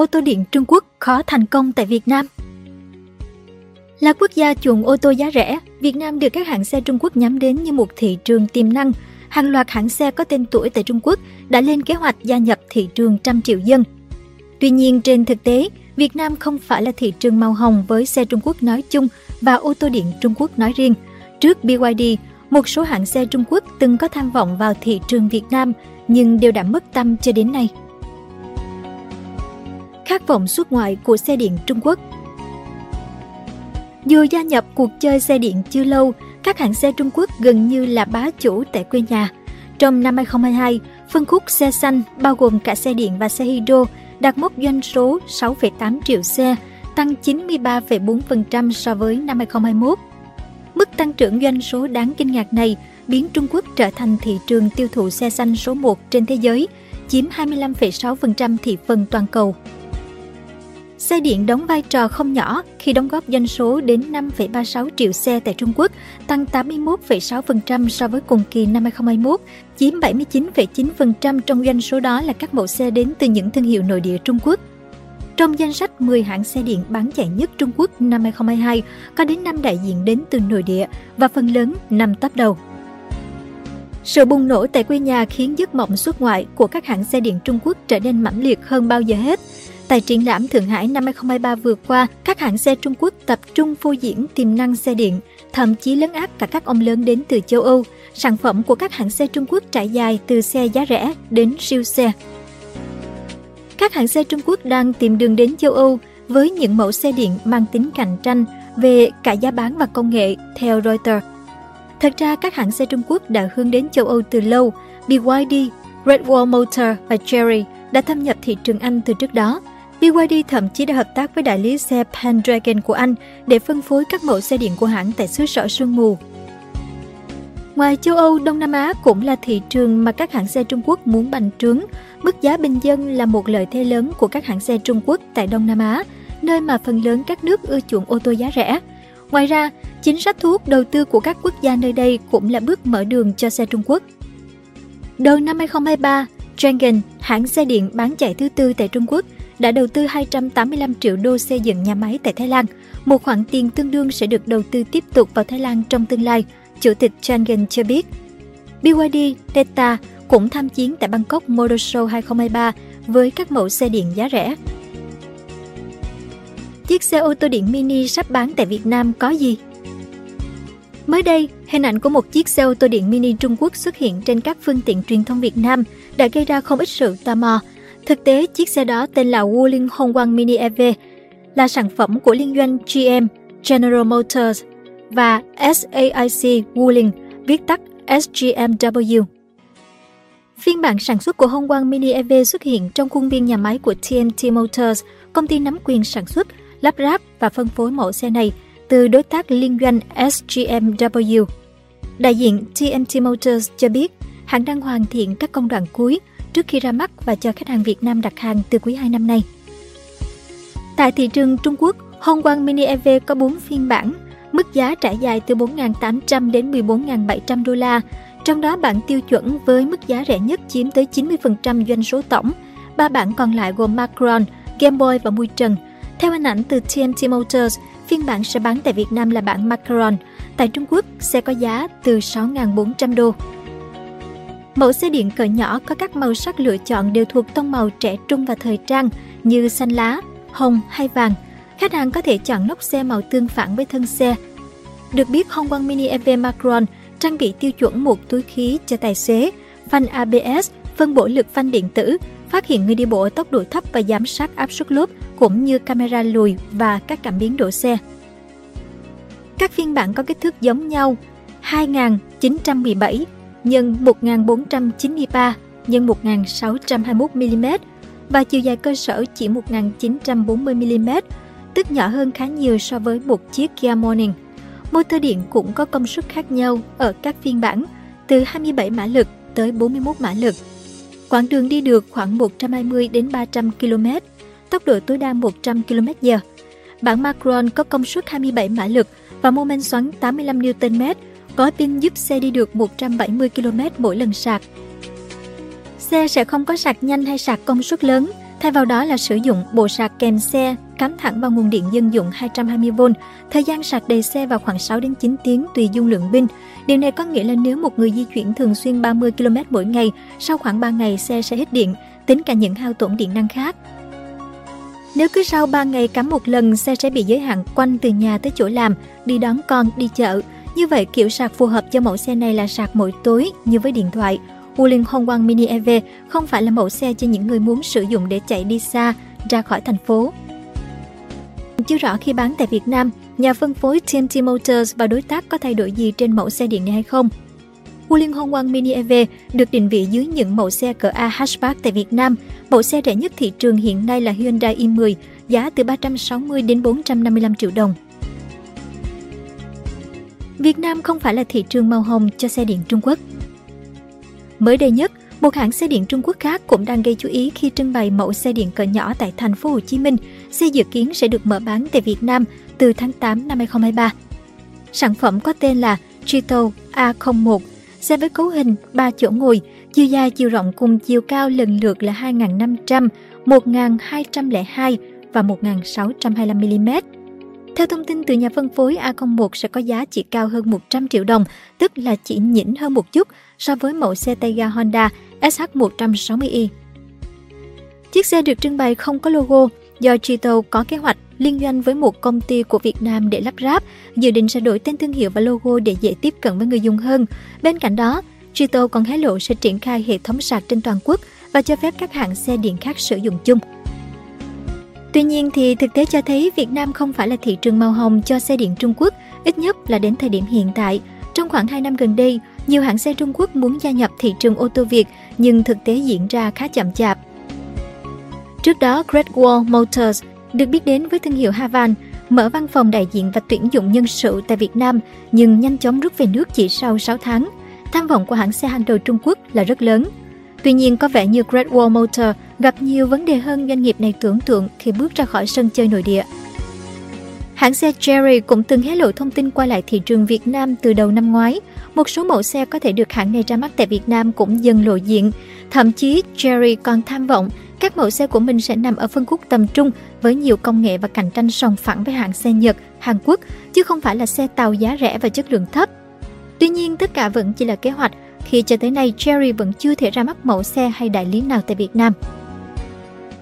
ô tô điện Trung Quốc khó thành công tại Việt Nam. Là quốc gia chuộng ô tô giá rẻ, Việt Nam được các hãng xe Trung Quốc nhắm đến như một thị trường tiềm năng. Hàng loạt hãng xe có tên tuổi tại Trung Quốc đã lên kế hoạch gia nhập thị trường trăm triệu dân. Tuy nhiên, trên thực tế, Việt Nam không phải là thị trường màu hồng với xe Trung Quốc nói chung và ô tô điện Trung Quốc nói riêng. Trước BYD, một số hãng xe Trung Quốc từng có tham vọng vào thị trường Việt Nam nhưng đều đã mất tâm cho đến nay. Khát vọng xuất ngoại của xe điện Trung Quốc Dù gia nhập cuộc chơi xe điện chưa lâu, các hãng xe Trung Quốc gần như là bá chủ tại quê nhà. Trong năm 2022, phân khúc xe xanh bao gồm cả xe điện và xe hydro đạt mốc doanh số 6,8 triệu xe, tăng 93,4% so với năm 2021. Mức tăng trưởng doanh số đáng kinh ngạc này biến Trung Quốc trở thành thị trường tiêu thụ xe xanh số 1 trên thế giới, chiếm 25,6% thị phần toàn cầu. Xe điện đóng vai trò không nhỏ khi đóng góp doanh số đến 5,36 triệu xe tại Trung Quốc, tăng 81,6% so với cùng kỳ năm 2021, chiếm 79,9% trong doanh số đó là các mẫu xe đến từ những thương hiệu nội địa Trung Quốc. Trong danh sách 10 hãng xe điện bán chạy nhất Trung Quốc năm 2022, có đến 5 đại diện đến từ nội địa và phần lớn nằm top đầu. Sự bùng nổ tại quê nhà khiến giấc mộng xuất ngoại của các hãng xe điện Trung Quốc trở nên mãnh liệt hơn bao giờ hết. Tại triển lãm Thượng Hải năm 2023 vừa qua, các hãng xe Trung Quốc tập trung phô diễn tiềm năng xe điện, thậm chí lấn áp cả các ông lớn đến từ châu Âu. Sản phẩm của các hãng xe Trung Quốc trải dài từ xe giá rẻ đến siêu xe. Các hãng xe Trung Quốc đang tìm đường đến châu Âu với những mẫu xe điện mang tính cạnh tranh về cả giá bán và công nghệ, theo Reuters. Thật ra, các hãng xe Trung Quốc đã hướng đến châu Âu từ lâu. BYD, Red Wall Motor và cherry đã thâm nhập thị trường Anh từ trước đó. BYD thậm chí đã hợp tác với đại lý xe Pendragon của Anh để phân phối các mẫu xe điện của hãng tại xứ sở sương mù. Ngoài châu Âu, Đông Nam Á cũng là thị trường mà các hãng xe Trung Quốc muốn bành trướng. Mức giá bình dân là một lợi thế lớn của các hãng xe Trung Quốc tại Đông Nam Á, nơi mà phần lớn các nước ưa chuộng ô tô giá rẻ. Ngoài ra, chính sách thu hút đầu tư của các quốc gia nơi đây cũng là bước mở đường cho xe Trung Quốc. Đầu năm 2023, Dragon, hãng xe điện bán chạy thứ tư tại Trung Quốc, đã đầu tư 285 triệu đô xây dựng nhà máy tại Thái Lan. Một khoản tiền tương đương sẽ được đầu tư tiếp tục vào Thái Lan trong tương lai, Chủ tịch Changen cho biết. BYD, Teta cũng tham chiến tại Bangkok Motor Show 2023 với các mẫu xe điện giá rẻ. Chiếc xe ô tô điện mini sắp bán tại Việt Nam có gì? Mới đây, hình ảnh của một chiếc xe ô tô điện mini Trung Quốc xuất hiện trên các phương tiện truyền thông Việt Nam đã gây ra không ít sự tò mò. Thực tế, chiếc xe đó tên là Wuling Hongguang Mini EV, là sản phẩm của liên doanh GM, General Motors và SAIC Wuling, viết tắt SGMW. Phiên bản sản xuất của hongwang Mini EV xuất hiện trong khuôn viên nhà máy của TNT Motors, công ty nắm quyền sản xuất, lắp ráp và phân phối mẫu xe này từ đối tác liên doanh SGMW. Đại diện TNT Motors cho biết, hãng đang hoàn thiện các công đoạn cuối trước khi ra mắt và cho khách hàng Việt Nam đặt hàng từ quý 2 năm nay. Tại thị trường Trung Quốc, Hongguang Mini EV có 4 phiên bản, mức giá trải dài từ 4.800 đến 14.700 đô la, trong đó bản tiêu chuẩn với mức giá rẻ nhất chiếm tới 90% doanh số tổng. Ba bản còn lại gồm Macron, Game Boy và mui trần. Theo hình ảnh từ TMT Motors, phiên bản sẽ bán tại Việt Nam là bản Macron. Tại Trung Quốc, sẽ có giá từ 6.400 đô. Mẫu xe điện cỡ nhỏ có các màu sắc lựa chọn đều thuộc tông màu trẻ trung và thời trang như xanh lá, hồng hay vàng. Khách hàng có thể chọn nóc xe màu tương phản với thân xe. Được biết, Hongguang Mini EV Macron trang bị tiêu chuẩn một túi khí cho tài xế, phanh ABS, phân bổ lực phanh điện tử, phát hiện người đi bộ ở tốc độ thấp và giám sát áp suất lốp cũng như camera lùi và các cảm biến đổ xe. Các phiên bản có kích thước giống nhau 2917 nhân 1493 nhân 1621 mm và chiều dài cơ sở chỉ 1940 mm, tức nhỏ hơn khá nhiều so với một chiếc Kia Morning. Motor điện cũng có công suất khác nhau ở các phiên bản, từ 27 mã lực tới 41 mã lực. Quãng đường đi được khoảng 120 đến 300 km, tốc độ tối đa 100 km/h. Bản Macron có công suất 27 mã lực và mô men xoắn 85 Nm, có pin giúp xe đi được 170 km mỗi lần sạc. Xe sẽ không có sạc nhanh hay sạc công suất lớn, Thay vào đó là sử dụng bộ sạc kèm xe cắm thẳng vào nguồn điện dân dụng 220V. Thời gian sạc đầy xe vào khoảng 6 đến 9 tiếng tùy dung lượng pin. Điều này có nghĩa là nếu một người di chuyển thường xuyên 30 km mỗi ngày, sau khoảng 3 ngày xe sẽ hết điện, tính cả những hao tổn điện năng khác. Nếu cứ sau 3 ngày cắm một lần, xe sẽ bị giới hạn quanh từ nhà tới chỗ làm, đi đón con, đi chợ. Như vậy, kiểu sạc phù hợp cho mẫu xe này là sạc mỗi tối như với điện thoại. Wuling Hongwang Mini EV không phải là mẫu xe cho những người muốn sử dụng để chạy đi xa, ra khỏi thành phố. Chưa rõ khi bán tại Việt Nam, nhà phân phối TMT Motors và đối tác có thay đổi gì trên mẫu xe điện này hay không. Wuling Hongwang Mini EV được định vị dưới những mẫu xe cỡ A hatchback tại Việt Nam. Mẫu xe rẻ nhất thị trường hiện nay là Hyundai i10, giá từ 360 đến 455 triệu đồng. Việt Nam không phải là thị trường màu hồng cho xe điện Trung Quốc. Mới đây nhất, một hãng xe điện Trung Quốc khác cũng đang gây chú ý khi trưng bày mẫu xe điện cỡ nhỏ tại thành phố Hồ Chí Minh. Xe dự kiến sẽ được mở bán tại Việt Nam từ tháng 8 năm 2023. Sản phẩm có tên là Trito A01, xe với cấu hình 3 chỗ ngồi, chiều dài chiều rộng cùng chiều cao lần lượt là 2.500, 1.202 và 1.625mm. Theo thông tin từ nhà phân phối, A01 sẽ có giá chỉ cao hơn 100 triệu đồng, tức là chỉ nhỉnh hơn một chút so với mẫu xe tay ga Honda SH160i. Chiếc xe được trưng bày không có logo do Chito có kế hoạch liên doanh với một công ty của Việt Nam để lắp ráp, dự định sẽ đổi tên thương hiệu và logo để dễ tiếp cận với người dùng hơn. Bên cạnh đó, Chito còn hé lộ sẽ triển khai hệ thống sạc trên toàn quốc và cho phép các hãng xe điện khác sử dụng chung. Tuy nhiên thì thực tế cho thấy Việt Nam không phải là thị trường màu hồng cho xe điện Trung Quốc, ít nhất là đến thời điểm hiện tại. Trong khoảng 2 năm gần đây, nhiều hãng xe Trung Quốc muốn gia nhập thị trường ô tô Việt nhưng thực tế diễn ra khá chậm chạp. Trước đó, Great Wall Motors được biết đến với thương hiệu Havan mở văn phòng đại diện và tuyển dụng nhân sự tại Việt Nam nhưng nhanh chóng rút về nước chỉ sau 6 tháng. Tham vọng của hãng xe hàng đầu Trung Quốc là rất lớn. Tuy nhiên có vẻ như Great Wall Motor gặp nhiều vấn đề hơn doanh nghiệp này tưởng tượng khi bước ra khỏi sân chơi nội địa. Hãng xe Cherry cũng từng hé lộ thông tin quay lại thị trường Việt Nam từ đầu năm ngoái. Một số mẫu xe có thể được hãng này ra mắt tại Việt Nam cũng dần lộ diện. Thậm chí Cherry còn tham vọng các mẫu xe của mình sẽ nằm ở phân khúc tầm trung với nhiều công nghệ và cạnh tranh sòng phẳng với hãng xe Nhật, Hàn Quốc, chứ không phải là xe tàu giá rẻ và chất lượng thấp. Tuy nhiên, tất cả vẫn chỉ là kế hoạch khi cho tới nay Cherry vẫn chưa thể ra mắt mẫu xe hay đại lý nào tại Việt Nam.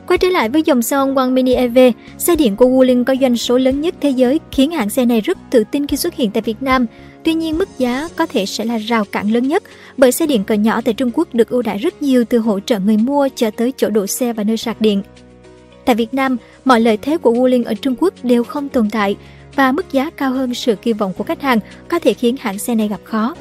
Quay trở lại với dòng xe One Mini EV, xe điện của Wuling có doanh số lớn nhất thế giới khiến hãng xe này rất tự tin khi xuất hiện tại Việt Nam. Tuy nhiên mức giá có thể sẽ là rào cản lớn nhất bởi xe điện cỡ nhỏ tại Trung Quốc được ưu đãi rất nhiều từ hỗ trợ người mua cho tới chỗ đổ xe và nơi sạc điện. Tại Việt Nam, mọi lợi thế của Wuling ở Trung Quốc đều không tồn tại và mức giá cao hơn sự kỳ vọng của khách hàng có thể khiến hãng xe này gặp khó.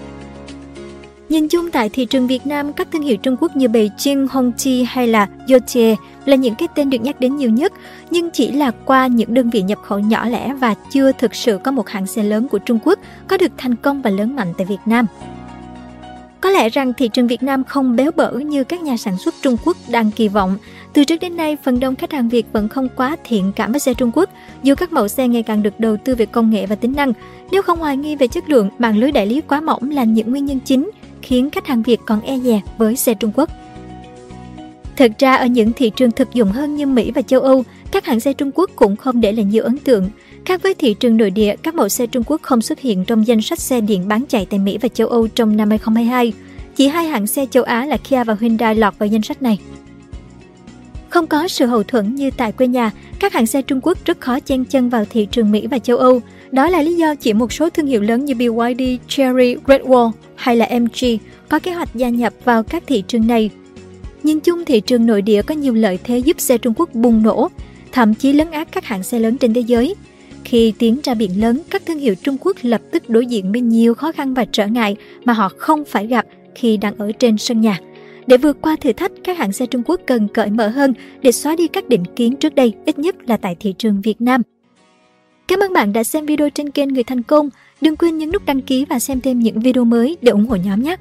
Nhìn chung tại thị trường Việt Nam, các thương hiệu Trung Quốc như Beijing, Hongqi hay là Yotie là những cái tên được nhắc đến nhiều nhất, nhưng chỉ là qua những đơn vị nhập khẩu nhỏ lẻ và chưa thực sự có một hãng xe lớn của Trung Quốc có được thành công và lớn mạnh tại Việt Nam. Có lẽ rằng thị trường Việt Nam không béo bở như các nhà sản xuất Trung Quốc đang kỳ vọng. Từ trước đến nay, phần đông khách hàng Việt vẫn không quá thiện cảm với xe Trung Quốc, dù các mẫu xe ngày càng được đầu tư về công nghệ và tính năng. Nếu không hoài nghi về chất lượng, mạng lưới đại lý quá mỏng là những nguyên nhân chính khiến khách hàng Việt còn e dè với xe Trung Quốc. Thực ra ở những thị trường thực dụng hơn như Mỹ và châu Âu, các hãng xe Trung Quốc cũng không để lại nhiều ấn tượng. Khác với thị trường nội địa, các mẫu xe Trung Quốc không xuất hiện trong danh sách xe điện bán chạy tại Mỹ và châu Âu trong năm 2022. Chỉ hai hãng xe châu Á là Kia và Hyundai lọt vào danh sách này. Không có sự hậu thuẫn như tại quê nhà, các hãng xe Trung Quốc rất khó chen chân vào thị trường Mỹ và châu Âu. Đó là lý do chỉ một số thương hiệu lớn như BYD, Cherry, Great Wall hay là MG có kế hoạch gia nhập vào các thị trường này. Nhìn chung thị trường nội địa có nhiều lợi thế giúp xe Trung Quốc bùng nổ, thậm chí lấn át các hãng xe lớn trên thế giới. Khi tiến ra biển lớn, các thương hiệu Trung Quốc lập tức đối diện với nhiều khó khăn và trở ngại mà họ không phải gặp khi đang ở trên sân nhà. Để vượt qua thử thách, các hãng xe Trung Quốc cần cởi mở hơn để xóa đi các định kiến trước đây, ít nhất là tại thị trường Việt Nam. Cảm ơn bạn đã xem video trên kênh Người Thành Công. Đừng quên nhấn nút đăng ký và xem thêm những video mới để ủng hộ nhóm nhé!